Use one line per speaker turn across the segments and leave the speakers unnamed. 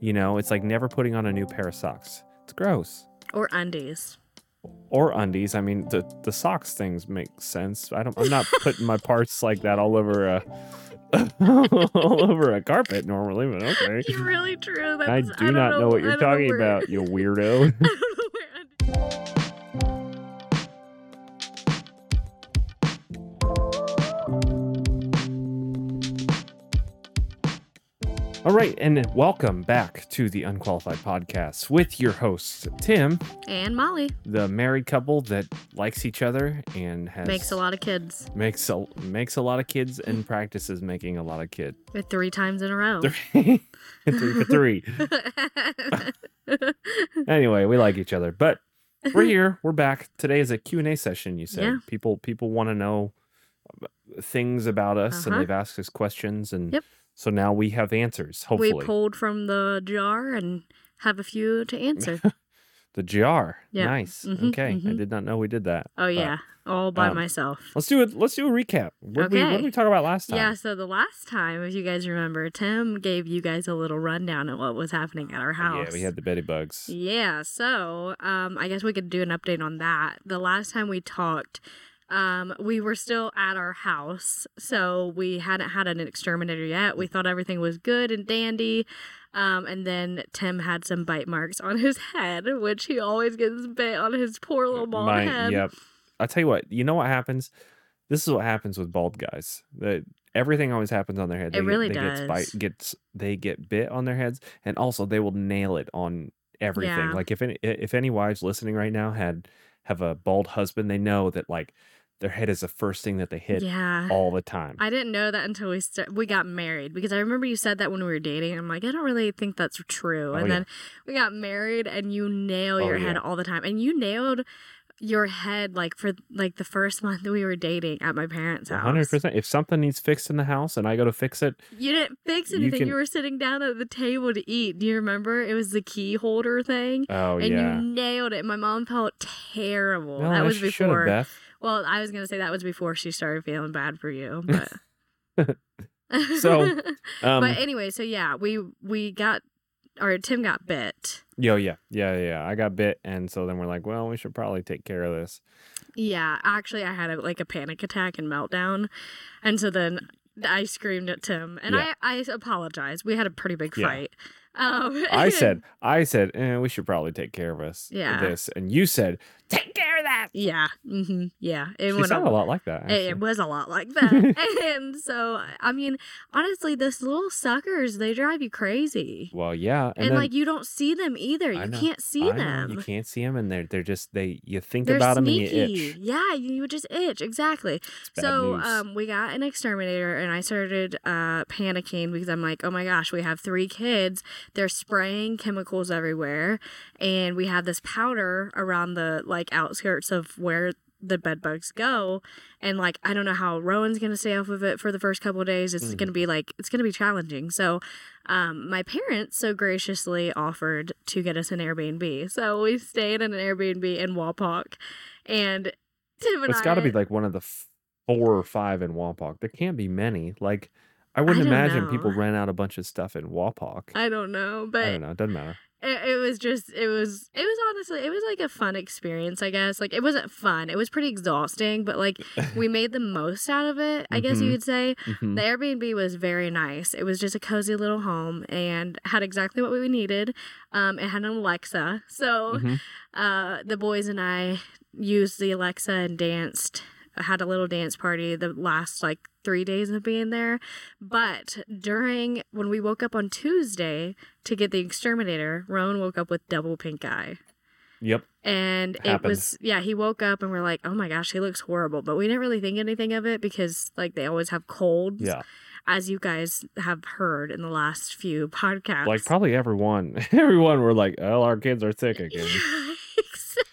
You know, it's like never putting on a new pair of socks. It's gross.
Or undies.
Or undies. I mean, the the socks things make sense. I don't. I'm not putting my parts like that all over a all over a carpet normally, but okay.
You're really true. That's,
I do
don't
not know, what you're
know
talking about, you weirdo. All right, and welcome back to the Unqualified Podcast with your hosts, Tim,
And Molly
the married couple that likes each other and has
makes a lot of kids
makes a makes a lot of kids and practices making a lot of kids.
three times in a row.
Three, three for three. Anyway, we like each other, but we're here. We're back. Today is a Q&A session, you said.
Yeah.
People people want to know things about us and
Uh-huh.
they've asked us questions and
Yep.
So now we have answers, hopefully.
we pulled from the jar and have a few to answer.
the jar.
Yeah.
Nice.
Mhm,
okay. I
mhm.
did not know we did that.
Oh
but
yeah, all by
um,
myself.
Let's do it. Let's do a recap. What, did we, what did we talk about last time?
Yeah, so the last time, if you guys remember, Tim gave you guys a little rundown of what was happening at our house.
Yeah, we had the bed bugs.
Yeah, so um, I guess we could do an update on that. The last time we talked, um, we were still at our house, so we hadn't had an exterminator yet. We thought everything was good and dandy. Um, and then Tim had some bite marks on his head, which he always gets bit on his poor little bald
My-
head.
Yep. I'll tell you what. You know what happens? This is what happens with bald guys. That everything always happens on their head.
It
They
really
get,
does.
Get bite, gets they get bit on their heads, and also they will nail it on everything.
Yeah.
Like if any if any wives listening right now had have a bald husband, they know that like their head is the first thing that they hit
Yeah.
all the time.
I didn't know that until we st- we got married because I remember you said that when we were dating. I'm like, I don't really think that's true.
Oh,
and
yeah.
then we got married, and you nail
Oh,
your head
yeah.
all the time, and you nailed your head like for like the first month that we were dating at my parents' house.
hundred percent. If something needs fixed in the house and I go to fix it,
You didn't fix anything. You,
can-
were sitting down at the table to eat. Do you remember? It was the key holder thing.
oh
and
yeah.
you nailed it. My mom felt terrible.
No,
that was before.
Beth.
Well, I was gonna say that was before she started feeling bad for you, but
So, Um,
but anyway, so yeah, we we got or Tim got bit.
Yo, yeah, yeah, yeah. I got bit, and so then we're like, well, we should probably take care of this.
Yeah, actually, I had a, like a panic attack and meltdown, and so then I screamed at Tim, and
Yeah.
I I apologized. We had a pretty big
Yeah.
fight. Um,
I said, I said, eh, we should probably take care of us.
Yeah.
This, and you said, take care of that.
yeah, hmm yeah, it
She
went
sounded a lot like that.
It,
Actually.
it was a lot like that. and so, I mean, honestly, those little suckers, they drive you crazy.
well, yeah,
And,
and, then,
like, you don't see them either. You can't see
I know,
them.
you can't see them, and they're they're just they. You think
They're
about them and
sneaky.
you itch.
Yeah, you, you would just itch. Exactly. So
news.
um, we got an exterminator, and I started uh, panicking because I'm like, oh my gosh, we have three kids. They're spraying chemicals everywhere, and we have this powder around the like outskirts of where the bed bugs go and like i don't know how rowan's gonna stay off of it for the first couple of days it's
Mhm.
gonna be like it's gonna be challenging so um my parents so graciously offered to get us an airbnb so we stayed in an airbnb in wapak and tim and
it's
I,
got to be like one of the f- four or five in Wapak. There can't be many. Like I wouldn't
don't
imagine people
know.
rent out a bunch of stuff in Wapak. I,
I don't know, but i
don't know. It doesn't matter.
It, it was just it was it was honestly it was like a fun experience i guess like it wasn't fun it was pretty exhausting but like we made the most out of it i guess you
Mhm.
could say
Mhm.
the airbnb was very nice it was just a cozy little home and had exactly what we needed um it had an alexa so
Mhm.
uh the boys and i used the alexa and danced had a little dance party the last like three days of being there but during when we woke up on tuesday to get the exterminator rowan woke up with double pink eye
Yep.
and it
Happened.
was yeah he woke up and we're like oh my gosh he looks horrible but we didn't really think anything of it because like they always have colds
Yeah.
as you guys have heard in the last few podcasts
Like probably everyone, everyone were like, "Oh, our kids are sick again."
exactly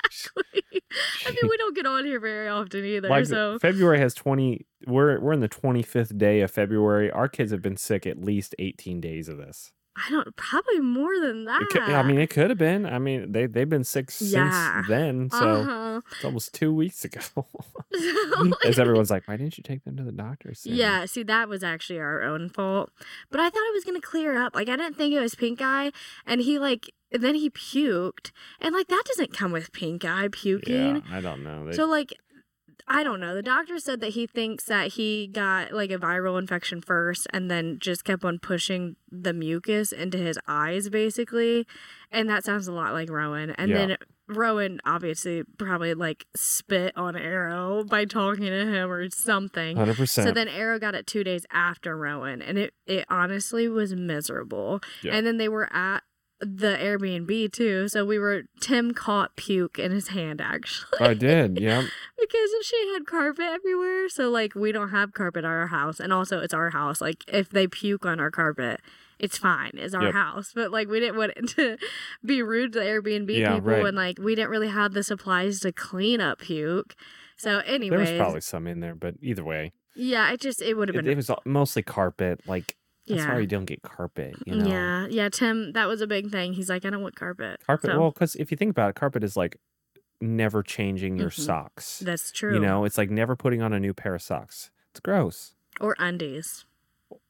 i mean we don't get on here very often either
like
so
February has twenty. We're we're in the twenty fifth day of February. Our kids have been sick at least eighteen days of this.
I don't probably more than that.
Could, I mean, it could have been. I mean, they they've been sick
Yeah.
since then, so
uh-huh.
it's almost two weeks ago. As everyone's like, why didn't you take them to the doctor? sooner?"
Yeah, see, that was actually our own fault. But I thought it was gonna clear up. Like, I didn't think it was pink eye, and he like, and then he puked, and like that doesn't come with pink eye puking.
Yeah, I don't know. They,
So like, I don't know. The doctor said that he thinks that he got like a viral infection first, and then just kept on pushing the mucus into his eyes, basically. And that sounds a lot like Rowan. And
Yeah.
then Rowan obviously probably like spit on Arrow by talking to him or something.
100%.
So then Arrow got it two days after Rowan, and it it honestly was miserable.
Yeah.
And then they were at the Airbnb too, so we were Tim caught puke in his hand actually
I did. Yeah.
because she had carpet everywhere. So like we don't have carpet at our house, and also it's our house. Like if they puke on our carpet. It's fine. It's our
Yep.
house, but like we didn't want it to be rude to Airbnb
Yeah,
people,
right.
and like we didn't really have the supplies to clean up puke. So,
anyway,
There
was probably some in there, but either way,
yeah, it just it would have been
it was mostly carpet. Like that's
yeah.
why you don't get carpet. You know.
Yeah, yeah, Tim, that was a big thing. He's like, I don't want carpet.
Carpet.
So,
Well, because if you think about it, carpet is like never changing your
Mhm.
socks.
that's true.
You know, it's like never putting on a new pair of socks. It's gross.
or undies.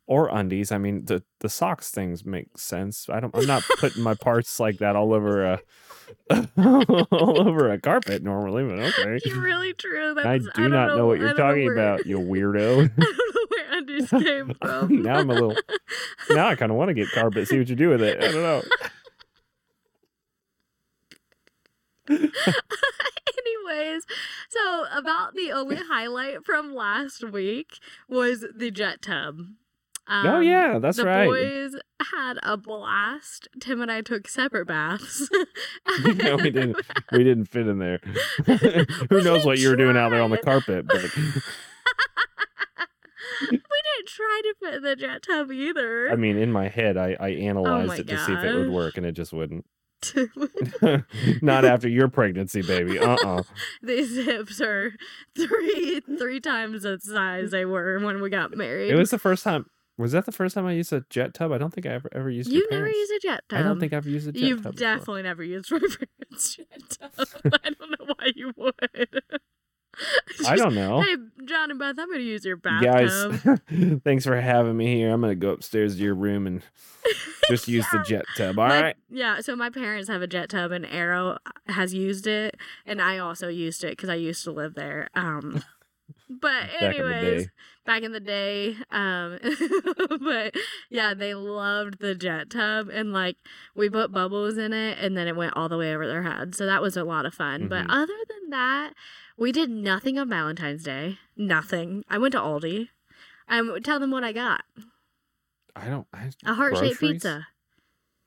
Or undies. I mean, the the socks things make sense. I don't. I'm not putting my parts like that all over a all over a carpet normally, but okay.
You're really true. That's,
I do
don't
not know, what you're talking
where-
about, you weirdo.
I don't know where undies came from.
now I'm a little. Now I kind of want to get carpet. See what you do with it. I don't know.
Anyways, so about the only highlight from last week was the jet tub. Um,
oh yeah, that's
the
right.
boys had a blast. Tim and I took separate baths.
no, we didn't. We didn't fit in there. Who knows what you were doing out there on the carpet? But
we didn't try to fit in the jet tub either.
I mean, in my head, I, I analyzed
Oh
it to see if it would work, and it just wouldn't. Not after your pregnancy, baby. Uh uh
These hips are three three times the size they were when we got married.
It was the first time. Was that the first time I used a jet tub? I don't think I ever ever used.
you never used a jet tub.
I don't think I've used a jet tub.
You've
tub. before.
definitely never used my parents' jet tub. I don't know why you would.
I don't know.
Hey, John and Beth, I'm going to use your bathtub.
Guys, thanks for having me here. I'm gonna go upstairs to your room and just use the jet tub. All
My-
right.
Yeah, so my parents have a jet tub, and Arrow has used it, and I also used it because I used to live there. Um, but
Back in the
anyways. Back in the day, um, but yeah, they loved the jet tub, and like we put bubbles in it, and then it went all the way over their head, so that was a lot of fun. But
Mhm.
other than that, we did nothing on Valentine's Day. Nothing. I went to Aldi. Um, tell them what I got.
I don't. I,
A heart shaped pizza.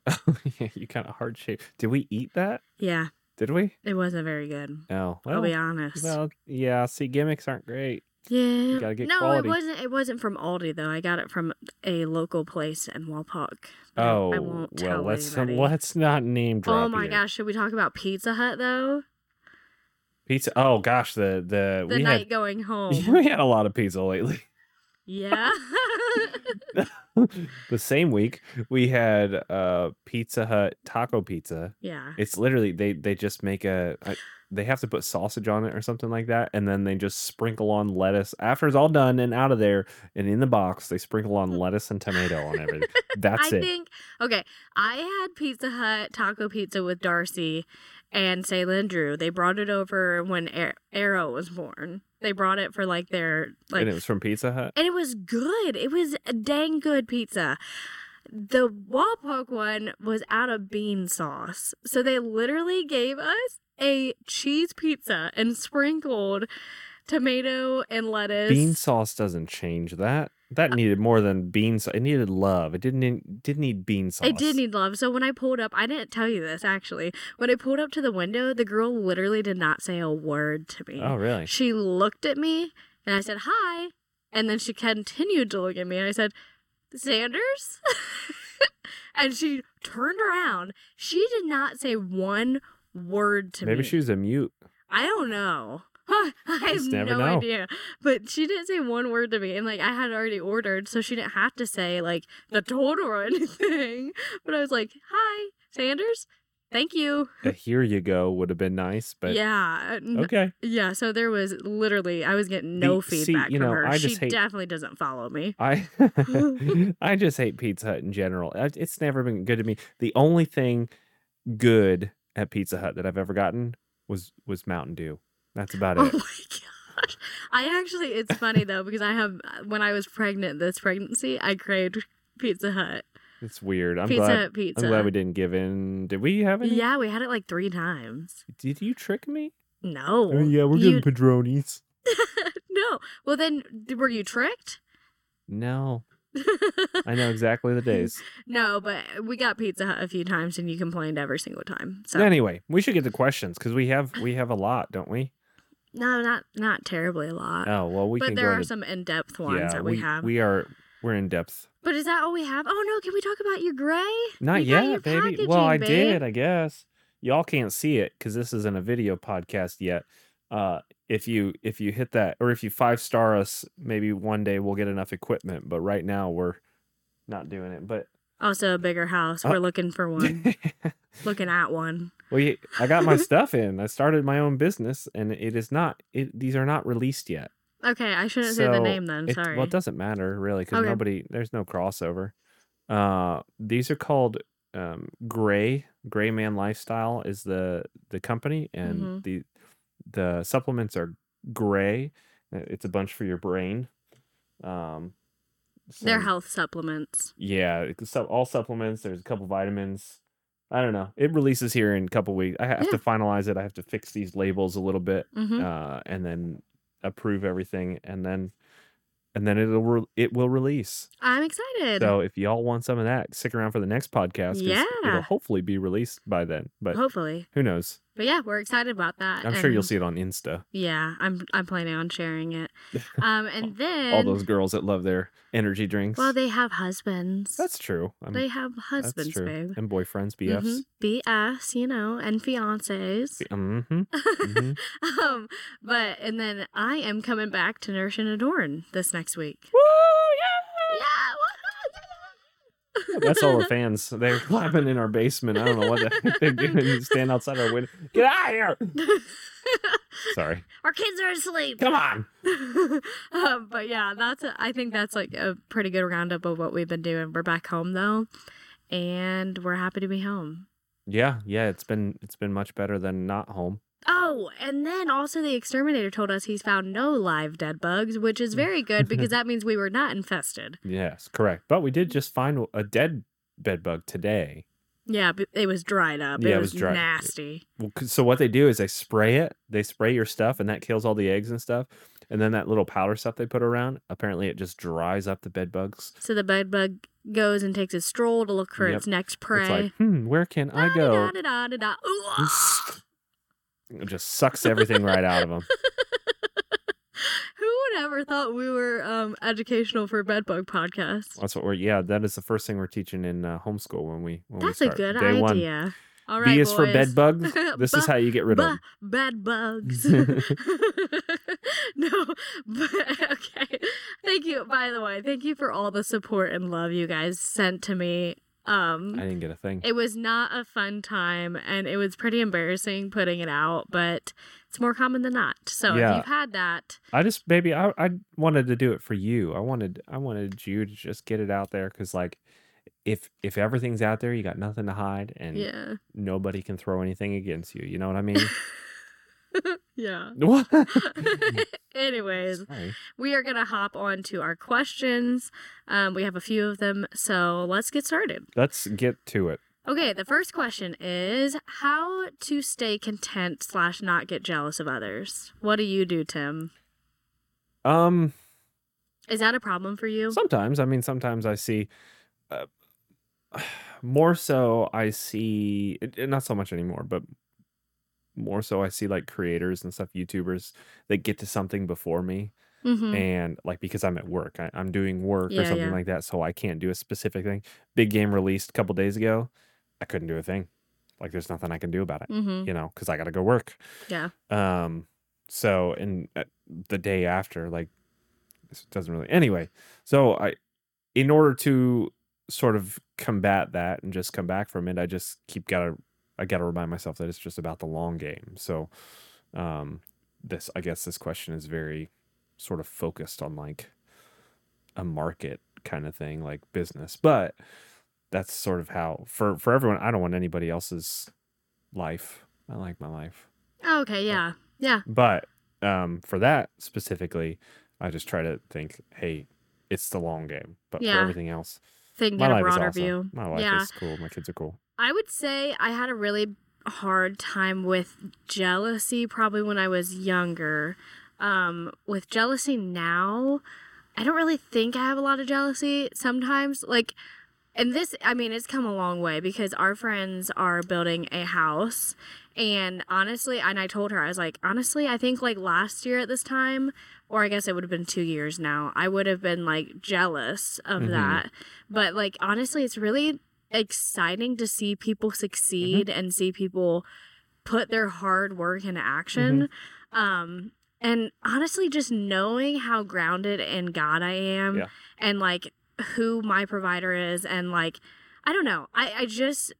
yeah, you kind of heart shaped. Did we eat that?
Yeah,
Did we?
it wasn't very good.
No. Well, I'll
be honest.
well, yeah. See, gimmicks aren't great.
Yeah.
gotta get
no,
quality.
it wasn't. It wasn't from Aldi though. I got it from a local place in Wapak.
Oh,
I won't
well,
tell
let's
anybody.
let's not name drop.
Oh my
yet.
gosh! Should we talk about Pizza Hut though?
pizza. Oh gosh, the the,
The
we
night
had
going home.
we had a lot of pizza lately.
yeah.
the same week we had uh Pizza Hut taco pizza.
yeah.
It's literally they they just make a, a they have to put sausage on it or something like that, and then they just sprinkle on lettuce after it's all done and out of there and in the box. They sprinkle on lettuce and tomato on everything. That's
I
it.
think okay. I had Pizza Hut taco pizza with Darcy and Sayla and Drew. They brought it over when Ar- Arrow was born. They brought it for like their like
and it was from Pizza Hut.
and it was good. It was a dang good pizza. The Wapak one was out of bean sauce. So they literally gave us a cheese pizza and sprinkled tomato and lettuce.
Bean sauce doesn't change that. That uh, needed more than bean sauce. It needed love. It didn't need, didn't need bean sauce.
It did need love. So when I pulled up, I didn't tell you this actually. When I pulled up to the window, the girl literally did not say a word to me.
Oh really?
She looked at me and I said, Hi. And then she continued to look at me and I said, Sanders? and she turned around. She did not say one word to me.
Maybe
me.
she was a mute.
I don't know. I have
never
no
know.
idea. But she didn't say one word to me. And like I had already ordered, so she didn't have to say like the total or anything. But I was like, Hi, Sanders. Thank you.
A here you go would have been nice, but
yeah.
okay.
Yeah. So there was literally I was getting no
see,
feedback
you
from
know,
her.
I
she
hate-
definitely doesn't follow me.
I I just hate Pizza Hut in general. It's never been good to me. The only thing good at Pizza Hut that I've ever gotten was was Mountain Dew. That's about
oh
it.
Oh my gosh. I actually, it's funny though, because I have, when I was pregnant this pregnancy, I craved Pizza Hut.
It's weird. I'm
pizza
glad.
Hut pizza.
I'm glad we didn't give in. Did we have any?
Yeah, we had it like three times.
Did you trick me?
No.
Oh yeah, we're
You-
getting Padronis.
no. Well, then, were you tricked?
No, I know exactly the days.
no, but we got Pizza Hut a few times and you complained every single time. So,
Anyway, we should get to questions because we have we have a lot, don't we?
no, not not terribly a lot.
Oh well, we
but there are
into
some in depth ones
yeah.
that we, have.
we are we're in depth.
but is that all we have? Oh, no. Can we talk about your gray?
Not
You
yet, baby. Well, I
babe.
did, I guess. Y'all can't see it because this isn't a video podcast yet. Uh, if you if you hit that or if you five star us, maybe one day we'll get enough equipment. But right now we're not doing it. But
Also, a bigger house.
Uh,
We're looking for one. looking at one.
well, you- I got my stuff in. I started my own business, and it is not. It these are not released yet.
Okay, I shouldn't say the name then.
It-
Sorry.
well, it doesn't matter really because
Okay.
nobody. There's no crossover. Uh, these are called um, Gray. Gray Man Lifestyle is the the company, and
Mhm.
the the supplements are Gray. Uh, It's a bunch for your brain. Um,
They're health supplements.
Yeah, all supplements. There's a couple vitamins. I don't know. It releases here in a couple weeks. I have
Yeah.
to finalize it. I have to fix these labels a little bit,
hmm
uh, and then approve everything, and then and then it'll re- it will release.
I'm excited.
So if y'all want some of that, stick around for the next podcast.
Yeah.
it'll hopefully be released by then. But
Hopefully.
who knows?
But yeah, we're excited about that.
I'm sure you'll see it on Insta.
Yeah, I'm I'm planning on sharing it. Um, and then
All those girls that love their energy drinks.
well, they have husbands.
that's true. I'm,
they have husbands, babe.
And boyfriends, BFs.
Mhm. BS, you know, and fiancés.
Mm-hmm. hmm
um, but and then I am coming back to Nourish and Adorn this next week.
Woo! That's all the fans. They're clapping in our basement. I don't know what the heck they're doing. Stand outside our window. Get out of here! Sorry.
Our kids are asleep.
Come on.
um, but yeah, that's a, I think that's like a pretty good roundup of what we've been doing. We're back home though, and we're happy to be home.
Yeah, yeah. It's been it's been much better than not home.
Oh, and then also the exterminator told us he's found no live dead bugs, which is very good because that means we were not infested.
Yes, correct. But we did just find a dead bed bug today.
Yeah, but it was dried up.
Yeah,
it
it
was,
was dry-
nasty.
Well, so what they do is they spray it. They spray your stuff, and that kills all the eggs and stuff. And then that little powder stuff they put around, apparently it just dries up the bed bugs.
So the bed bug goes and takes a stroll to look for
Yep.
its next prey.
It's like, hmm, where can I go?
Ooh,
It just sucks everything right out of them.
Who would ever thought we were um, educational for bedbug podcast?
That's what we're. Yeah, that is the first thing we're teaching in uh, homeschool when we when
That's
we
a
start.
good
Day one.
All right,
B is for
boys.
bed bugs. This is how you get rid of them.
bed bugs. no, but okay. Thank you. By the way, thank you for all the support and love you guys sent to me. Um,
I didn't get a thing.
it was not a fun time, and it was pretty embarrassing putting it out, but it's more common than not. So if you've had that,
I just, baby, I, I wanted to do it for you. I wanted, I wanted you to just get it out there because, like, if if everything's out there, you got nothing to hide, and
yeah,
nobody can throw anything against you. You know what I mean?
yeah.
what?
Anyways,
Sorry.
we are gonna hop on to our questions. Um, we have a few of them, so let's get started.
Let's get to it.
Okay, the first question is how to stay content slash not get jealous of others. What do you do, Tim?
Um,
Is that a problem for you?
sometimes, I mean, sometimes I see. Uh, more so, I see not so much anymore, but more so, I see like creators and stuff, YouTubers that get to something before me.
hmm
and like because I'm at work, I, I'm doing work
Yeah,
or something
yeah.
like that, so I can't do a specific thing. Big game released a couple days ago, I couldn't do a thing. Like there's nothing I can do about it,
hmm
you know, because I got to go work.
Yeah.
Um, so and uh, the day after, like, it doesn't really. Anyway, so I, in order to sort of combat that and just come back from it, I just keep gotta I gotta remind myself that it's just about the long game. So, um, this I guess this question is very sort of focused on like a market kind of thing, like business, but that's sort of how for for everyone. I don't want anybody else's life. I like my life,
Oh, okay, yeah. Yeah.
but um, for that specifically, I just try to think, hey, it's the long game. But for everything else,
Think
my life is
broader
awesome.
view.
My life
Yeah.
is cool. My kids are cool.
I would say I had a really hard time with jealousy probably when I was younger. Um, with jealousy now, I don't really think I have a lot of jealousy sometimes. Like, and this, I mean, it's come a long way because our friends are building a house. And honestly, and I told her, I was like, honestly, I think like last year at this time, or I guess it would have been two years now, I would have been like jealous of
Mhm.
that. But like, honestly, it's really exciting to see people succeed and see people put their hard work into action. Um, and honestly, just knowing how grounded in God I am
Yeah.
and like who my provider is, and like, I don't know, I, I just,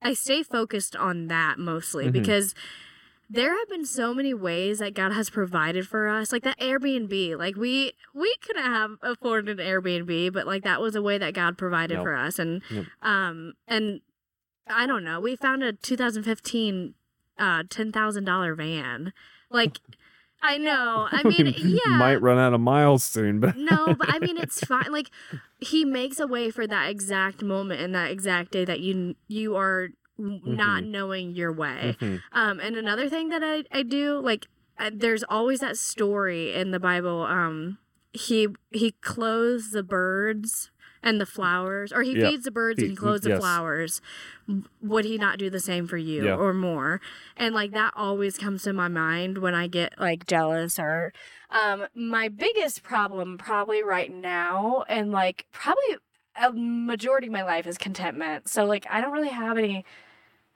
I stay focused on that mostly
Mhm.
because there have been so many ways that God has provided for us. Like that Airbnb, like we we couldn't have afforded an Airbnb, but like that was a way that God provided
Nope.
for us. And
Yep.
um and I don't know, we found a 2015 uh ten thousand dollar van. Like I know. I mean, yeah.
might run out of miles soon, but
No, but I mean it's fine. Like he makes a way for that exact moment and that exact day that you you are n- not knowing your way.
Mhm.
Um, and another thing that I, I do, like, uh, there's always that story in the Bible. Um, he he clothes the birds and the flowers, or he
Yeah.
feeds the birds
He-
and clothes the
yes.
flowers. Would he not do the same for you
Yeah.
or more? And like that always comes to my mind when I get like jealous or um my biggest problem probably right now and like probably a majority of my life is contentment. So like I don't really have any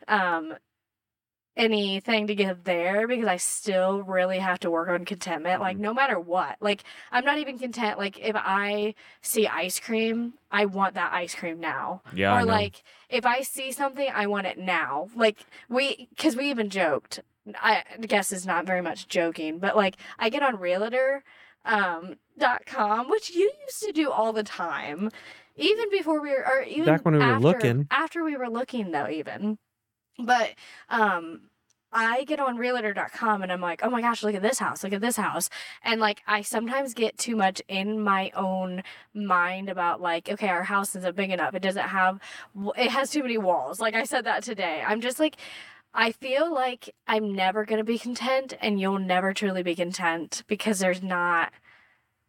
um anything to give there because I still really have to work on contentment like
Mhm.
no matter what. Like I'm not even content like if I see ice cream, I want that ice cream now.
yeah,
or like if I see something, I want it now. Like we cuz we even joked. I guess it's not very much joking, but like I get on realtor um dot com which you used to do all the time even before we were or even
Back when we were looking.
after we were looking though even but um I get on realtor.com and I'm like, oh my gosh, look at this house, look at this house. And like, I sometimes get too much in my own mind about like, okay, our house isn't big enough. It doesn't have, it has too many walls. Like I said that today. I'm just like, I feel like I'm never going to be content and you'll never truly be content because there's not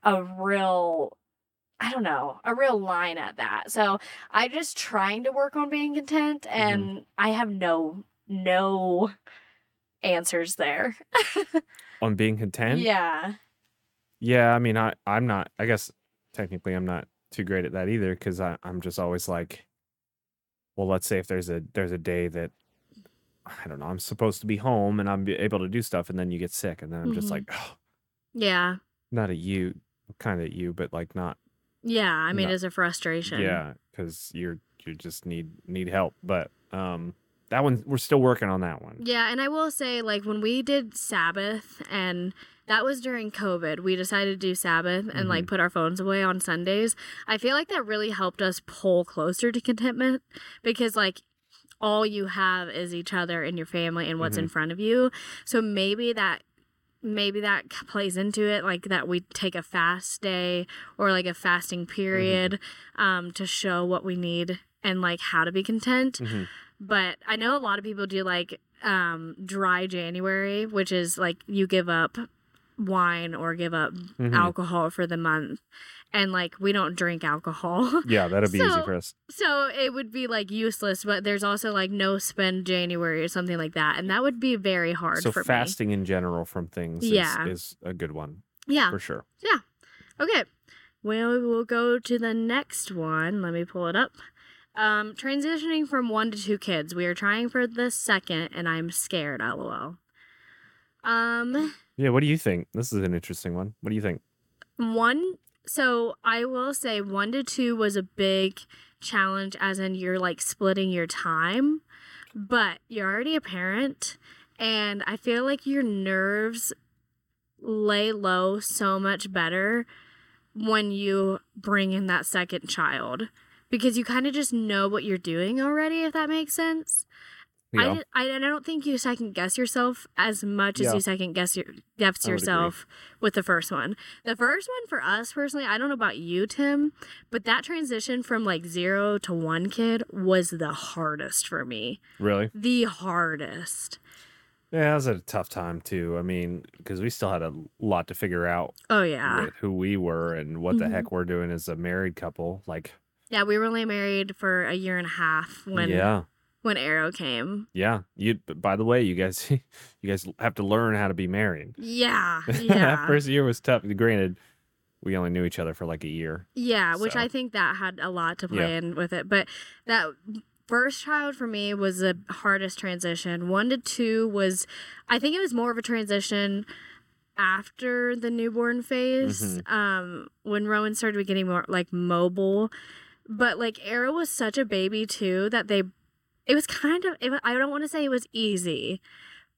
a real I don't know, a real line at that. So I'm just trying to work on being content and I have no no answers there.
on being content.
yeah.
Yeah, I mean, I I'm not. I guess technically, I'm not too great at that either because I'm just always like, well, let's say if there's a there's a day that I don't know, I'm supposed to be home and I'm be- able to do stuff, and then you get sick, and then I'm just
Mhm.
like, oh,
Yeah.
not at you, kind of at you, but like not,
Yeah, I mean
No.
it's a frustration.
yeah, because you're you just need need help. But um, that one we're still working on that one.
Yeah, and I will say, like, when we did Sabbath, and that was during COVID, we decided to do Sabbath and, like, put our phones away on Sundays. I feel like that really helped us pull closer to contentment because, like, all you have is each other and your family and what's in front of you. So maybe that. Maybe that plays into it, like that we take a fast day or like a fasting period um, to show what we need and like how to be content
Mhm.
but I know a lot of people do like um dry January, which is like you give up wine or give up
Mhm.
alcohol for the month. And like we don't drink alcohol.
Yeah, that'd be easy for us.
so it would be like useless, but there's also like no spend January or something like that. And that would be very hard
So
for
fasting in general from things
Yeah.
is, is a good one.
Yeah.
for sure. Yeah.
Okay. Well, we'll go to the next one. Let me pull it up. Um, transitioning from one to two kids. We are trying for the second, and I'm scared. LOL. Um,
Yeah, what do you think? This is an interesting one. What do you think?
one. So I will say one to two was a big challenge, as in you're like splitting your time, but you're already a parent, and I feel like your nerves lay low so much better when you bring in that second child because you kind of just know what you're doing already, if that makes sense.
Yeah.
I, I, and I don't think you second guess yourself as much as
Yeah.
you second guess your guess
I would agree.
yourself with the first one. The first one for us personally, I don't know about you, Tim, but that transition from like zero to one kid was the hardest for me.
Really?
The hardest.
Yeah, it was a tough time too. I mean, because we still had a lot to figure out
Oh yeah,
who we were and what the
Mhm.
heck we're doing as a married couple. Like,
yeah. We were only married for a year and a half when
yeah,
when Arrow came.
yeah. You. By the way, you guys, you guys have to learn how to be married.
Yeah,
that
yeah.
first year was tough. Granted, we only knew each other for like a year.
Yeah, which I think that had a lot to
Yeah.
play in with it. But that first child for me was the hardest transition. One to two was, I think it was more of a transition after the newborn phase.
Mhm.
Um, when Rowan started getting more like mobile, but like Arrow was such a baby too that they, it was kind of. It, I don't want to say it was easy.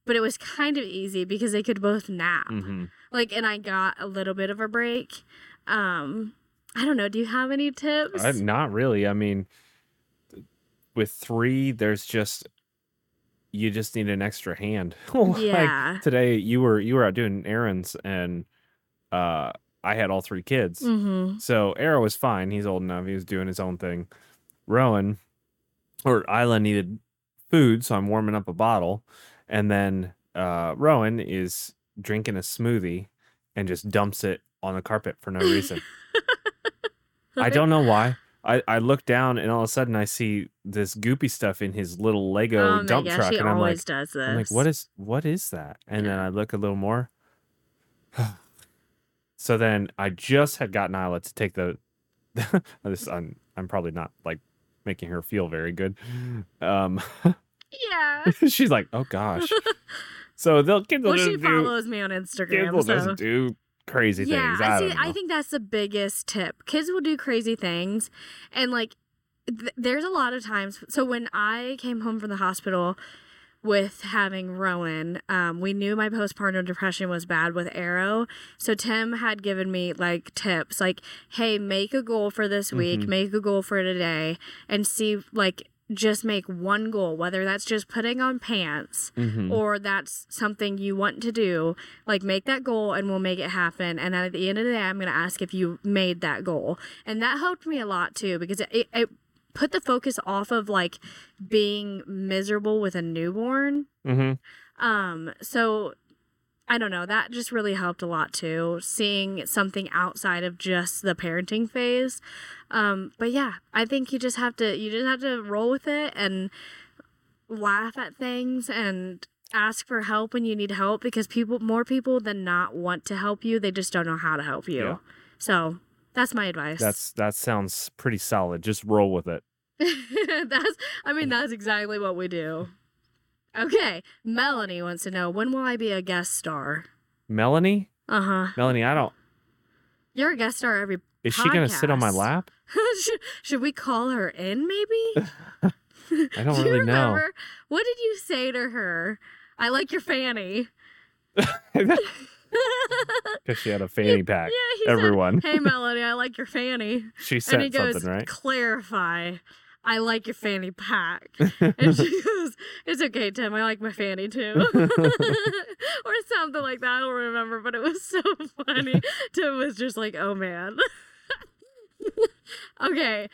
But it was kind of easy because they could both nap
hmm
like and i got a little bit of a break um i don't know do you have any tips
not really. I mean, with three, there's just you just need an extra hand. Like,
yeah
today you were you were out doing errands and uh I had all three kids.
mm-hmm
So Arrow was fine. He's old enough. He was doing his own thing. Rowan or Isla needed food, so I'm warming up a bottle. And then uh Rowan is drinking a smoothie and just dumps it on the carpet for no reason. I don't know why. I, I look down and all of a sudden I see this goopy stuff in his little Lego
oh
dump
gosh
truck and I'm like
always does this
I'm like, what is what is that? And then I look a little more. so then I just had gotten Isla to take the. this I'm I'm probably not like making her feel very good. Um,
yeah
she's like, oh gosh. So they'll kids will
well she
do
follows me on instagram
will
so
just do crazy
yeah
things. I,
see
know.
i think that's the biggest tip kids will do crazy things and like th- there's a lot of times so when i came home from the hospital with having rowan um, we knew my postpartum depression was bad with arrow so tim had given me like tips like hey make a goal for this week
Mhm.
make a goal for today and see like just make one goal whether that's just putting on pants
Mhm.
or that's something you want to do, like make that goal and we'll make it happen. And at the end of the day, I'm going to ask if you made that goal. And that helped me a lot too because it, it put the focus off of like being miserable with a newborn.
Mhm.
Um, so I don't know, that just really helped a lot too, seeing something outside of just the parenting phase. Um, but yeah, I think you just have to you just have to roll with it and laugh at things and ask for help when you need help because people more people than not want to help you, they just don't know how to help you.
Yeah.
So, that's my advice.
That's that sounds pretty solid. Just roll with it.
that's I mean that's exactly what we do. Okay, Melanie wants to know when will I be a guest star?
Melanie,
Uh huh.
Melanie, I don't.
You're a guest star every.
Is she gonna sit on my lap?
should, should we call her in? Maybe.
I don't
Do you
really know.
remember? What did you say to her? I like your fanny.
Because she had a fanny pack.
Yeah, he
Everyone.
said, "Hey, Melanie, I like your fanny."
She
and
said
he goes,
something, right?
"Clarify, I like your fanny pack." And she goes, "It's okay, Tim. I like my fanny too," or something like that. I don't remember, but it was so funny. Tim was just like, "Oh man." okay,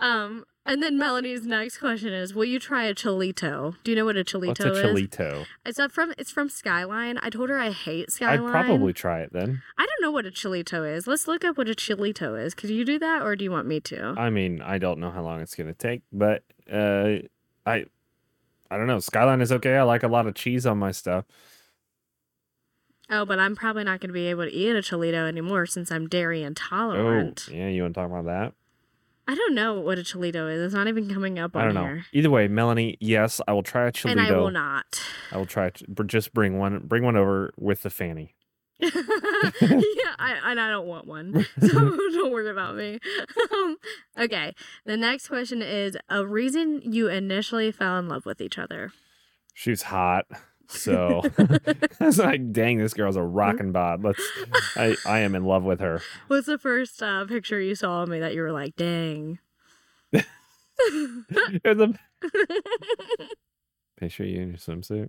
um, and then Melanie's next question is: Will you try a chilito? Do you know what a chilito is?
What's a
is?
chilito?
It's up from it's from Skyline. I told her I hate Skyline.
I'd probably try it then.
I don't know what a chilito is. Let's look up what a chilito is. Could you do that, or do you want me to?
I mean, I don't know how long it's gonna take, but uh, I, I don't know. Skyline is okay. I like a lot of cheese on my stuff.
Oh, but I'm probably not going to be able to eat a Chilito anymore since I'm dairy intolerant.
Oh, yeah. You want to talk about that?
I don't know what a Chilito is. It's not even coming up on
I don't know.
here.
Either way, Melanie, yes, I will try a
And I will not.
I will try to just bring one. Bring one over with the fanny.
yeah, I, and I don't want one. So don't worry about me. Um, okay. The next question is a reason you initially fell in love with each other.
She was hot. So I was like, dang, this girl's a rockin' bod. Let's I, I am in love with her.
What's the first uh, picture you saw of me that you were like, dang?
It was a picture you in your swimsuit.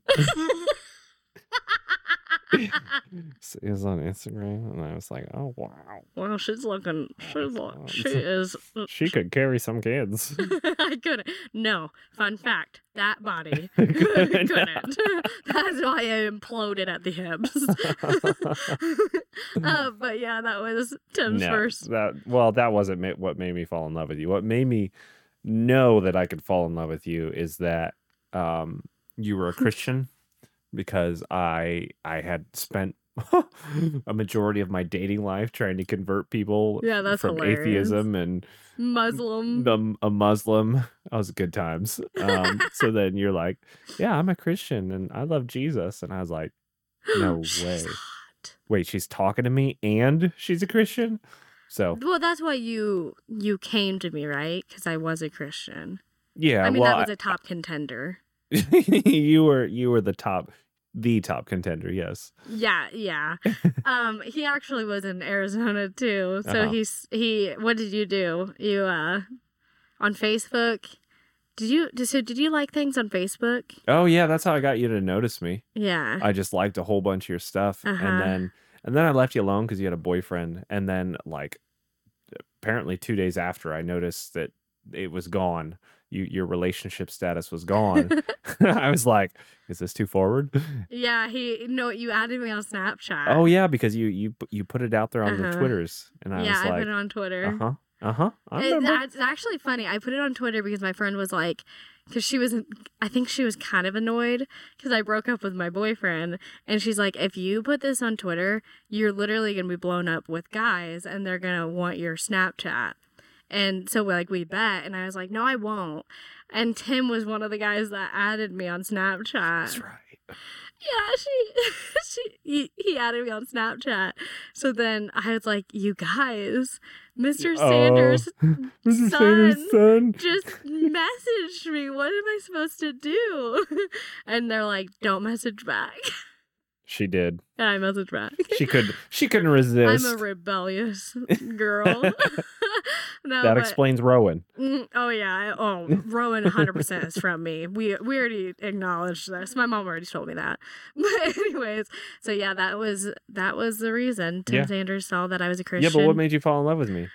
So It was on Instagram and I was like, oh wow.
well, she's looking. She's look,
Um,
she is.
She could carry some kids.
I couldn't. No. Fun fact: that body
Couldn't.
That's why I imploded at the hips. uh, but yeah, that was Tim's
no,
first.
that well, that wasn't what made me fall in love with you. What made me know that I could fall in love with you is that um, you were a Christian because I I had spent a majority of my dating life trying to convert people
Yeah, that's
from
hilarious.
atheism and
Muslim.
the, a Muslim. That was good times. Um, so then you're like, yeah, I'm a Christian and I love Jesus, and I was like, no way. wait, she's talking to me and she's a Christian. So
Well, that's why you you came to me, right? Because I was a Christian.
yeah,
I mean,
well,
that was a top contender.
you were you were the top, the top contender. Yes.
Yeah, yeah. um, he actually was in Arizona too. So
Uh-huh.
he's he. What did you do? You uh, on Facebook? Did you so did you like things on Facebook?
Oh yeah, that's how I got you to notice me.
Yeah.
I just liked a whole bunch of your stuff,
Uh-huh.
and then and then I left you alone because you had a boyfriend, and then like apparently two days after, I noticed that it was gone. You your relationship status was gone. I was like, is this too forward?
yeah. He no. You added me on Snapchat.
Oh yeah, because you you you put it out there on the
Uh-huh.
Twitters, and I
yeah.
was like, I
put it on Twitter.
uh huh, uh huh.
It- it's actually funny. I put it on Twitter because my friend was like, because she was, I think she was kind of annoyed because I broke up with my boyfriend. And she's like, if you put this on Twitter, you're literally going to be blown up with guys and they're going to want your Snapchat. And so, we're like, we bet. And I was like, no, I won't. And Tim was one of the guys that added me on Snapchat.
That's right.
Yeah, she, she, he, he added me on Snapchat. So then I was like, you guys, Mr. Oh. Sanders
Oh, Mr. Sanders' son.
just messaged me. What am I supposed to do? And they're like, don't message back.
She did.
And I messaged back.
She could. She couldn't resist.
I'm a rebellious girl. no,
that
but-
explains Rowan.
Mm, Oh yeah. Oh, Rowan 100% is from me. We we already acknowledged this. My mom already told me that. But anyways, so yeah, that was that was the reason Tim
Yeah.
Sanders saw that I was a Christian.
Yeah, but what made you fall in love with me?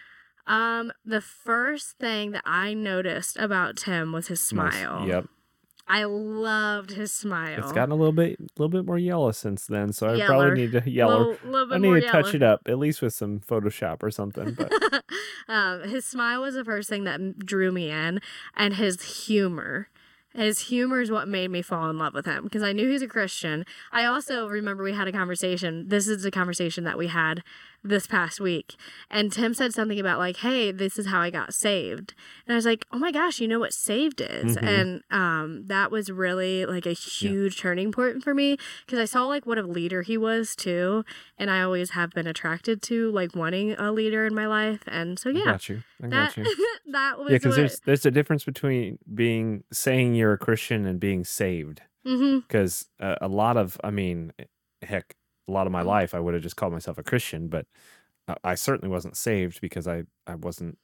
um the first thing that I noticed about Tim was his
Nice.
smile.
Yep.
I loved his smile.
It's gotten a little bit, a little bit more yellow since then. So I
Yeller.
probably need to yellow.
Little, little
I need to touch it up, at least with some Photoshop or something. But
um, his smile was the first thing that drew me in, and his humor. His humor is what made me fall in love with him because I knew he's a Christian. I also remember we had a conversation. This is a conversation that we had this past week. And Tim said something about, like, hey, this is how I got saved. And I was like, oh my gosh, you know what saved is?
Mhm.
And um, that was really like a huge turning point for me because I saw like what a leader he was too. And I always have been attracted to like wanting a leader in my life. And so,
I
yeah,
got you. I got
that,
you.
that was
Yeah, because there's there's a difference between being saying you're a Christian and being saved. Because uh, a lot of, I mean, heck, a lot
Mm.
of my life I would have just called myself a Christian, but I, I certainly wasn't saved because I I wasn't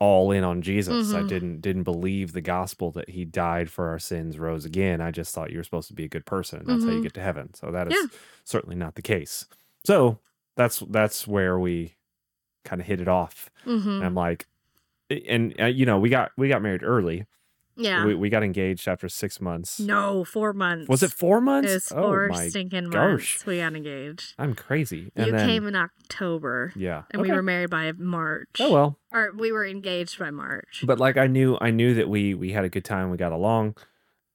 all in on Jesus. I
Mhm.
didn't didn't believe the gospel that he died for our sins, rose again. I just thought you were supposed to be a good person. And that's how you
Mhm.
get to heaven. So that is
Yeah.
certainly not the case. So that's that's where we kind of hit it off.
hmm
And I'm like, and uh, you know, we got we got married early.
Yeah.
We, we got engaged after six months.
no, four months.
Was it four
It
months?
was
oh
four stinking
gosh.
months we got engaged.
I'm crazy. And
you
then,
came in October,
yeah.
and we were married by March.
Oh well.
Or we were engaged by March.
But like I knew I knew that we we had a good time, we got along,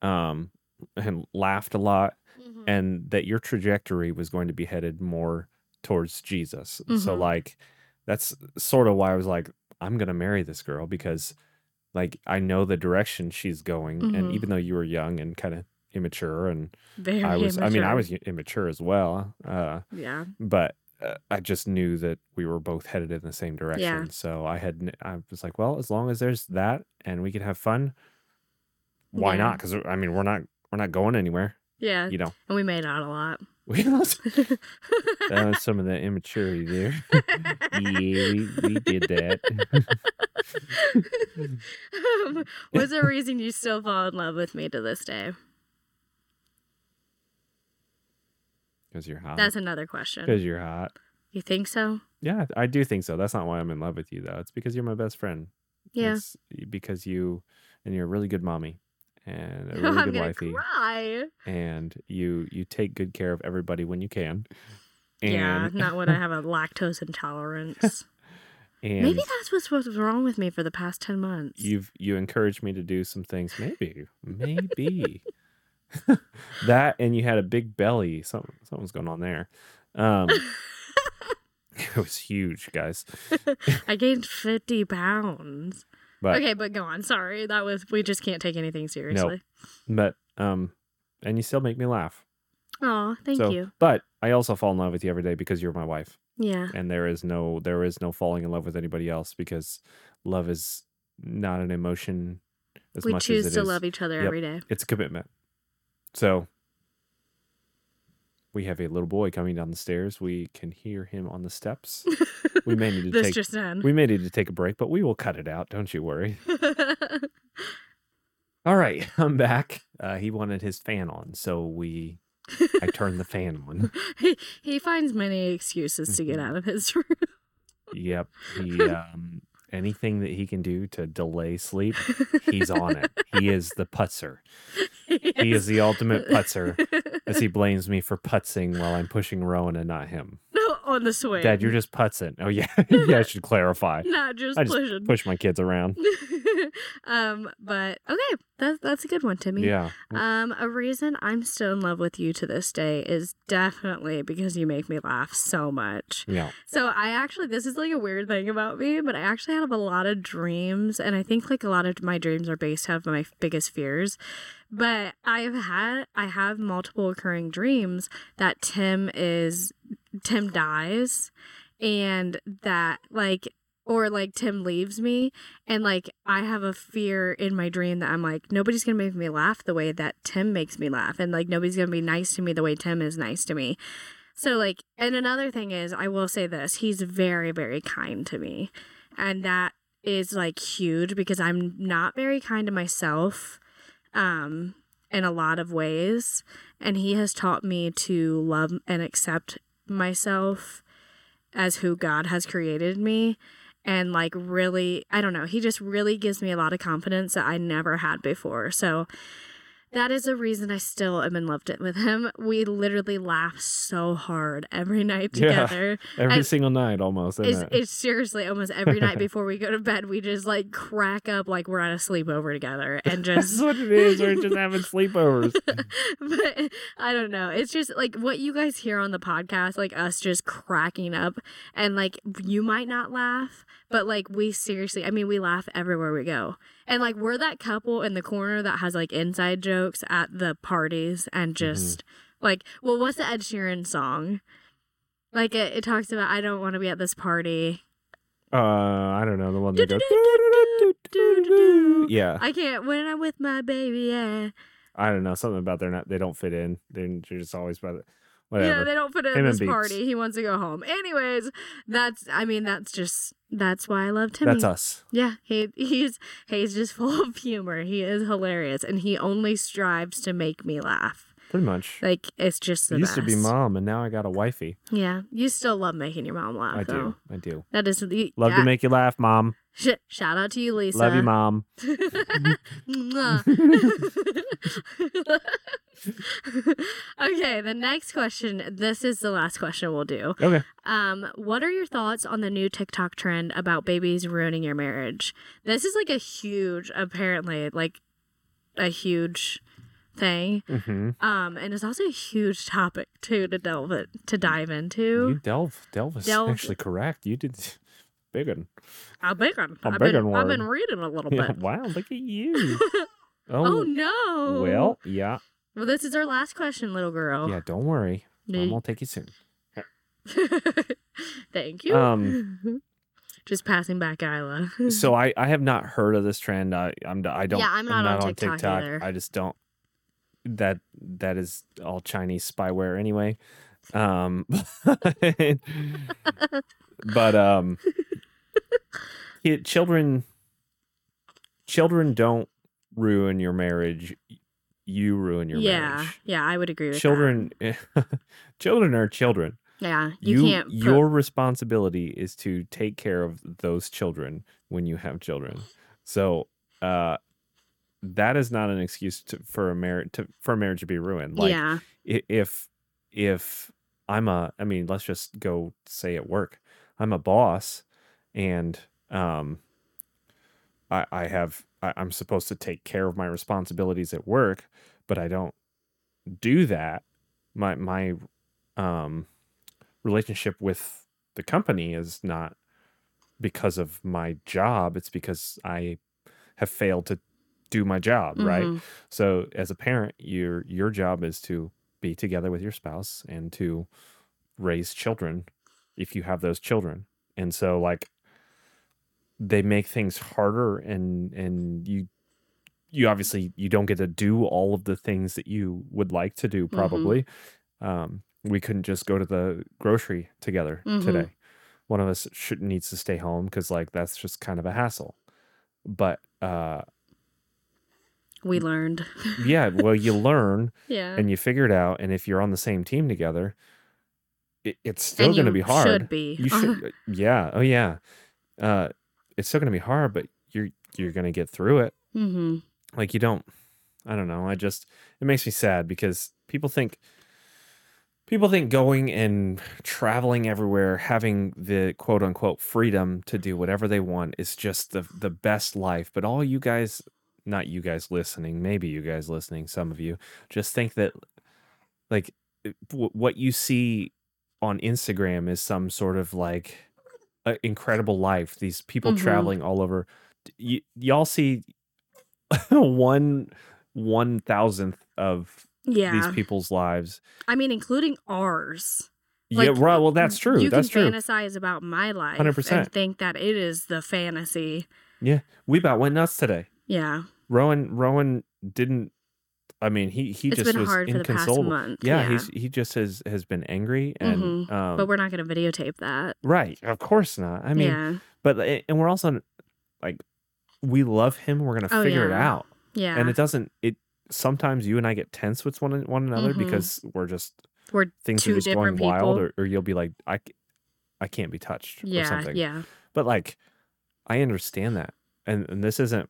um, and laughed a lot,
Mhm.
and that your trajectory was going to be headed more towards Jesus. So
Mhm.
like that's sort of why I was like, I'm gonna marry this girl because like I know the direction she's going, and
Mhm.
even though you were young and kind of immature, and
Very
I was, I mean, I was immature as well, uh,
Yeah.
but uh, I just knew that we were both headed in the same direction. Yeah. So I had, I was like, well, as long as there's that and we can have fun, why
Yeah.
not? Because I mean, we're not, we're not going anywhere,
Yeah.
you know.
And we made out a lot.
We lost that was some of that immaturity there. yeah, we, we did that.
Um, What's the reason you still fall in love with me to this day?
Because you're hot.
That's another question.
Because you're hot.
You think so?
Yeah, I do think so. That's not why I'm in love with you, though. It's because you're my best friend.
Yeah.
It's because you, and you're a really good mommy, and a really good wifey,
cry.
and you you take good care of everybody when you can. And,
yeah, not when I have a lactose intolerance.
and
Maybe that's what's what's wrong with me for the past ten months.
you've you encouraged me to do some things. Maybe, maybe that, and you had a big belly. Something something's going on there. Um, it was huge, guys.
I gained fifty pounds.
But
okay, but go on. Sorry, that was we just can't take anything seriously.
but um, and you still make me laugh.
Oh, thank
so,
you.
But I also fall in love with you every day because you're my wife,
Yeah.
and there is no there is no falling in love with anybody else because love is not an emotion as
we
much
choose
as it
to
is-
love each other
Yep.
every day.
It's a commitment. So we have a little boy coming down the stairs. We can hear him on the steps. We may need to
this
take
just in.
we may need to take a break, but we will cut it out. Don't you worry. All right, I'm back. Uh, he wanted his fan on, so we I turned the fan on.
he, he finds many excuses to get
Mhm.
out of his room.
Yep. He um anything that he can do to delay sleep, he's on it. He is the putzer. He is the ultimate putzer as he blames me for putzing while I'm pushing Rowan and not him.
On the swing.
Dad, you're just putzing. Oh yeah, yeah, I should clarify.
not just
I just
pushing.
push my kids around.
um, but okay, that's that's a good one, Timmy.
Yeah.
Um, a reason I'm still in love with you to this day is definitely because you make me laugh so much.
Yeah.
So I actually this is like a weird thing about me, but I actually have a lot of dreams and I think like a lot of my dreams are based off of my biggest fears. But I've had I have multiple occurring dreams that Tim is Tim dies and that like or like Tim leaves me and like I have a fear in my dream that I'm like nobody's going to make me laugh the way that Tim makes me laugh and like nobody's going to be nice to me the way Tim is nice to me. So like and another thing is I will say this, he's very very kind to me. And that is like huge because I'm not very kind to myself um in a lot of ways and he has taught me to love and accept myself as who God has created me. And like really I don't know he just really gives me a lot of confidence that I never had before. So that is a reason I still am in love with him. We literally laugh so hard every night
Yeah.
together.
Every
And
single night almost.
It's,
it?
it's seriously almost every night before we go to bed, we just like crack up like we're at a sleepover together and
That's
just.
what it is. We're just having sleepovers.
but I don't know. It's just like what you guys hear on the podcast, like us just cracking up. And like you might not laugh, but like we seriously, I mean, we laugh everywhere we go. And like we're that couple in the corner that has like inside jokes at the parties and just like, well, what's the Ed Sheeran song? Like it, it talks about, I don't want to be at this party.
Uh, I don't know the one that goes. Yeah,
I can't when I'm with my baby. Yeah,
I don't know something about they're not. They don't fit in. They're just always by the.
Yeah. They don't fit in
Him and
this
Beeps.
party. He wants to go home. Anyways, that's. I mean, that's just. That's why I love Timmy.
That's us.
Yeah, he he's he's just full of humor. He is hilarious, and he only strives to make me laugh.
Pretty much.
Like it's just the
I used to be mom, and now I got a wifey.
Yeah, you still love making your mom laugh.
I
though.
do. I do.
That is the
Love
yeah,
to make you laugh, mom.
sh- shout out to you, Lisa.
Love you, mom.
Okay, the next question. This is the last question we'll do.
Okay.
Um, what are your thoughts on the new TikTok trend about babies ruining your marriage? This is like a huge, apparently, like a huge thing.
hmm
Um, and it's also a huge topic too to delve it to dive into.
You delve. Delve is
Delve.
actually correct. You did big one.
A big one.
A
I've
big
been,
one
I've been reading a little
Yeah,
bit.
wow, look at you.
oh
Oh,
no.
well, yeah,
Well, this is our last question, little girl.
yeah. Don't worry, Mom
you-
will take you soon.
Thank you.
Um,
Just passing back Isla.
So I I have not heard of this trend. I I'm I don't.
Yeah, I'm not on TikTok either.
I just don't. That that is all Chinese spyware anyway. Um, but um, it, children children don't ruin your marriage. You ruin your
yeah,
marriage.
yeah, yeah I would agree with
Children, children are children.
Yeah, you,
You,
can't. Put,
your responsibility is to take care of those children when you have children. So, uh, that is not an excuse to, for a marriage to for a marriage to be ruined. Like
yeah,
if if I'm a, I mean, let's just go say at work, I'm a boss, and um, I I have I, I'm supposed to take care of my responsibilities at work, but I don't do that. My my um relationship with the company is not because of my job. It's because I have failed to do my job, right?
mhm,
So as a parent, your your job is to be together with your spouse and to raise children if you have those children. And so like they make things harder and and you you obviously you don't get to do all of the things that you would like to do probably. Um we couldn't just go to the grocery together
Mhm.
today. One of us should needs to stay home cuz like that's just kind of a hassle. But uh
We learned.
yeah, well you learn
yeah.
and you figure it out and if you're on the same team together it, it's still going to be hard
Should be.
you should yeah oh yeah uh it's still going to be hard but you're you're going to get through it
hmm
like you don't i don't know i just it makes me sad because people think people think going and traveling everywhere having the quote unquote freedom to do whatever they want is just the the best life but all you guys not you guys listening maybe you guys listening some of you just think that like w- what you see on Instagram is some sort of like a incredible life these people
Mhm.
traveling all over y- y'all see one one thousandth of
Yeah.
these people's lives
I mean, including ours.
yeah
Like,
right well that's true
You
that's
can
true
fantasize about my life
100%.
and think that it is the fantasy.
Yeah, we about went nuts today
Yeah.
Rowan rowan didn't i mean he he
It's
just
been
was
hard for the past
inconsolable
month.
yeah,
Yeah.
he's he just has has been angry and
Mhm.
um
but we're not going to videotape that.
right of course not i mean
yeah.
but eh, and we're also like we love him we're gonna
Oh,
figure it out
Yeah.
and it doesn't it sometimes you and i get tense with one one another
Mhm.
because we're just
we're
things
two
are just going
different
wild or, or you'll be like I I can't be touched or
yeah.
something
Yeah.
but like i understand that and, and this isn't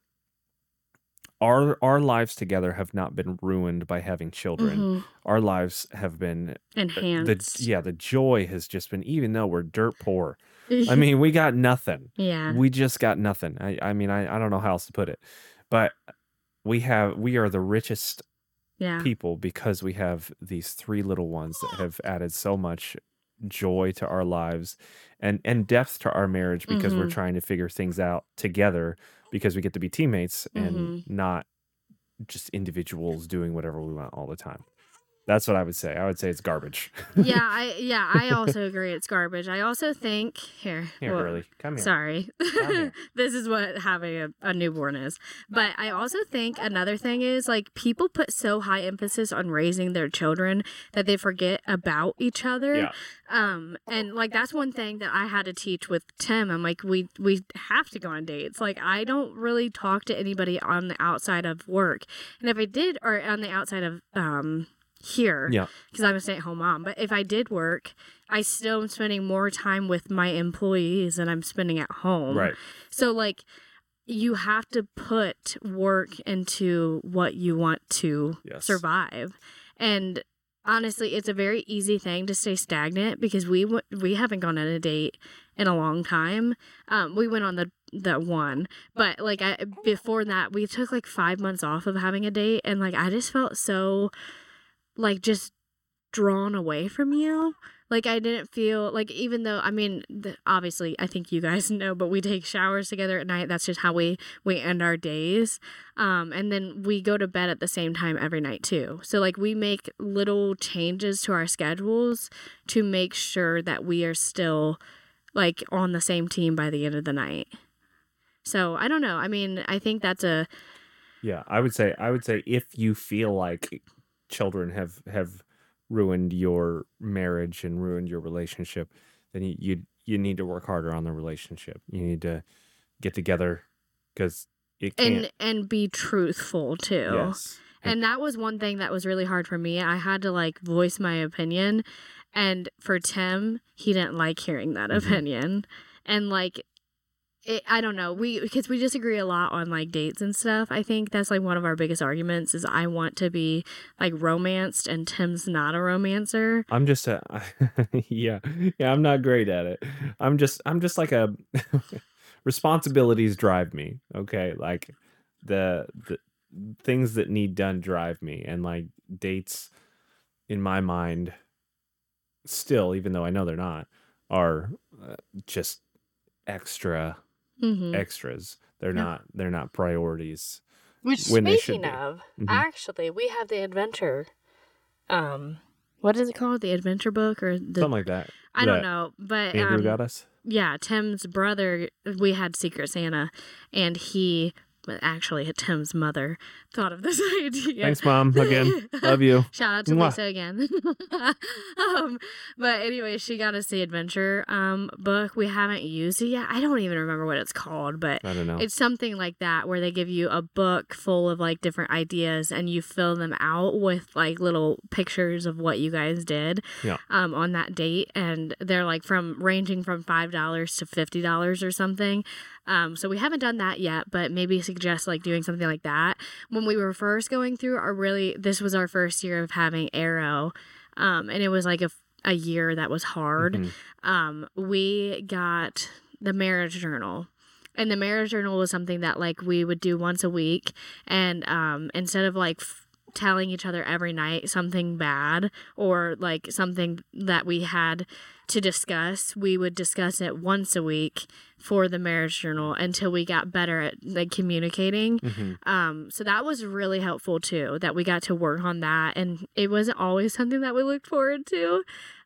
our our lives together have not been ruined by having children
Mhm.
our lives have been
Enhanced.
the yeah the joy has just been even though we're dirt poor i mean we got nothing
yeah.
we just got nothing i i mean i, I don't know how else to put it but we have we are the richest
Yeah.
people because we have these three little ones that have added so much joy to our lives and and depth to our marriage because we're
Mhm.
trying to figure things out together because we get to be teammates and
Mm-hmm.
not just individuals doing whatever we want all the time that's what i would say i would say it's garbage
yeah, I yeah, I also agree it's garbage. I also think here.
here
well,
come here
Sorry.
here.
this is what having a, a newborn is. But I also think another thing is like people put so high emphasis on raising their children that they forget about each other.
Yeah.
Um and like that's one thing that I had to teach with Tim. I'm like we we have to go on dates. Like I don't really talk to anybody on the outside of work. And if I did or on the outside of um here
yeah
because I'm a stay at home mom. But if I did work, I still am spending more time with my employees than I'm spending at home.
right
So, like, you have to put work into what you want to
Yes.
survive. And honestly, it's a very easy thing to stay stagnant because we w- we haven't gone on a date in a long time. Um, we went on the the one, but like I before that, we took like five months off of having a date, and like I just felt so like just drawn away from you Like I didn't feel like even though I mean the, obviously I think you guys know, but we take showers together at night. That's just how we we end our days. Um, and then we go to bed at the same time every night too. So like we make little changes to our schedules to make sure that we are still like on the same team by the end of the night. So I don't know. I mean, I think that's a
Yeah, I would say I would say if you feel like children have have ruined your marriage and ruined your relationship, then you you, you need to work harder on the relationship. You need to get together because it can't.
and and be truthful too.
yes,
And that was one thing that was really hard for me. I had to like voice my opinion. And for Tim, he didn't like hearing that
Mhm.
opinion. And like, it, I don't know. We because we disagree a lot on like dates and stuff. I think that's like one of our biggest arguments is I want to be like romanced and Tim's not a romancer.
I'm just a yeah yeah. I'm not great at it. I'm just I'm just like a responsibilities drive me. Okay, like the the things that need done drive me, and like dates in my mind still, even though I know they're not, are uh, just extra
hmm
extras. They're
Yeah.
not they're not priorities.
Which
when they
speaking
be.
of,
Mhm.
actually, we have the adventure. Um, what is it called? The adventure book or the?
Something like that.
I don't know, but
Andrew
um,
got us.
yeah, Tim's brother, we had Secret Santa, and he, well, actually, Tim's mother thought of this idea.
Thanks, mom. Again, love you.
Shout out to
Mwah.
Lisa again. um, but anyway, she got us the adventure um, book. We haven't used it yet. I don't even remember what it's called, but
I don't know.
it's something like that where they give you a book full of like different ideas and you fill them out with like little pictures of what you guys did
Yeah.
um, on that date. And they're like from ranging from $5 to $50 or something. Um, so we haven't done that yet, but maybe suggest like doing something like that. When we were first going through our really, this was our first year of having Arrow. Um, and it was like a, a year that was hard
Mhm.
um, we got the marriage journal. And the marriage journal was something that like we would do once a week. And um, instead of like f- telling each other every night something bad or like something that we had to discuss, we would discuss it once a week for the marriage journal until we got better at like communicating.
Mhm.
Um, so that was really helpful too, that we got to work on that. And it wasn't always something that we looked forward to.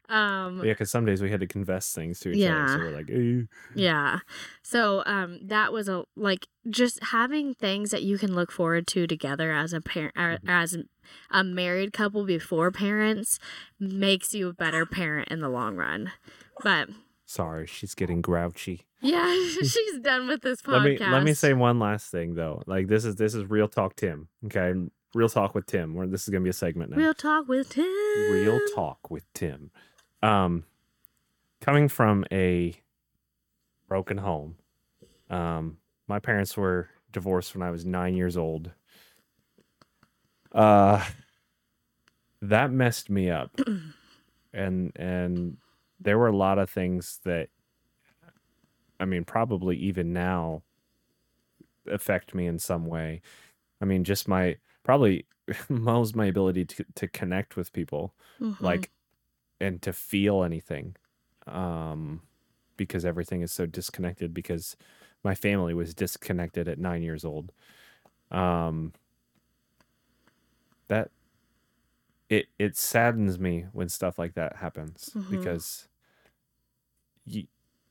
Um,
Yeah, because some days we had to confess things to each other. So
Yeah.
we're like.
Yeah. So um that was a like just having things that you can look forward to together as a parent
Mhm.
as a married couple before parents makes you a better parent in the long run. But
sorry, she's getting grouchy.
yeah, she's done with this podcast.
Let me let me say one last thing though. Like this is this is real talk, Tim. Okay, real talk with Tim. Where this is gonna be a segment now.
real talk with Tim.
real talk with Tim. Um, coming from a broken home, um, my parents were divorced when I was nine years old. Uh, that messed me up, and and there were a lot of things that, I mean, probably even now, affect me in some way. I mean, just my probably most my ability to to connect with people
Mhm.
like and to feel anything um because everything is so disconnected because my family was disconnected at 9 years old. Um that it it saddens me when stuff like that happens
Mhm.
because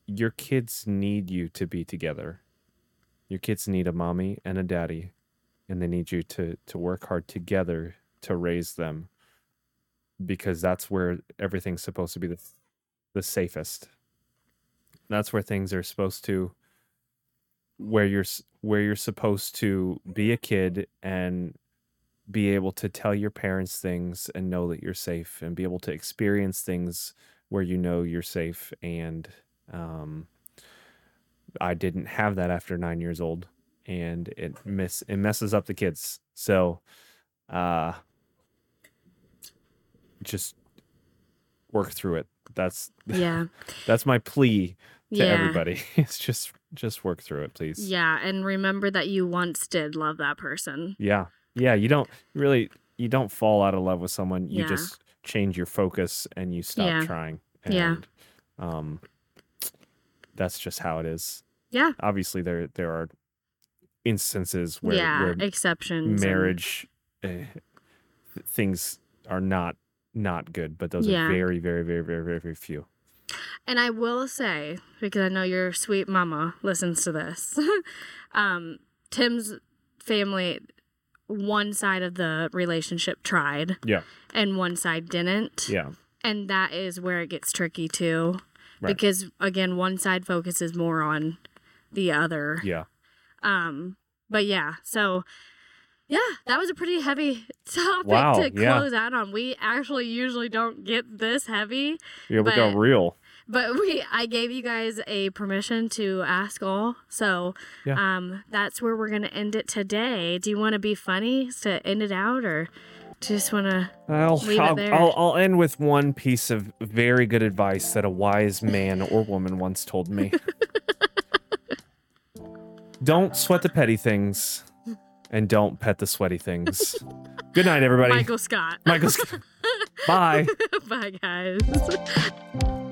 your kids need you to be together. Your kids need a mommy and a daddy and they need you to to work hard together to raise them because that's where everything's supposed to be the the safest. That's where things are supposed to where you're where you're supposed to be a kid and be able to tell your parents things and know that you're safe and be able to experience things where you know you're safe and um I didn't have that after 9 years old and it miss it messes up the kids. So uh just work through it. That's
Yeah.
that's my plea to
Yeah.
everybody. It's just just work through it, please.
Yeah, and remember that you once did love that person.
Yeah. Yeah, you don't really you don't fall out of love with someone. You
Yeah.
just change your focus and you stop
Yeah.
trying
Yeah.
Um, that's just how it is.
Yeah.
Obviously, there there are instances where,
yeah.
where
exceptions. and-
marriage uh, things are not not good, but those
Yeah.
are very, very, very, very, very, very few.
And I will say, because I know your sweet mama listens to this, um, Tim's family, one side of the relationship tried.
Yeah.
And one side didn't.
Yeah.
And that is where it gets tricky too.
Right.
Because again, one side focuses more on the other.
Yeah.
Um, but yeah, so yeah, that was a pretty heavy topic
Wow,
to
yeah.
close out on. We actually usually don't get this heavy.
Yeah, we got real.
But we I gave you guys a permission to ask all. So
Yeah.
um that's where we're gonna end it today. Do you wanna be funny to end it out or just wanna
I'll,
Leave it
I'll,
there.
I'll, I'll end with one piece of very good advice that a wise man or woman once told me. don't sweat the petty things and don't pet the sweaty things. Good night, everybody.
Michael Scott.
Michael Scott. Bye.
Bye guys.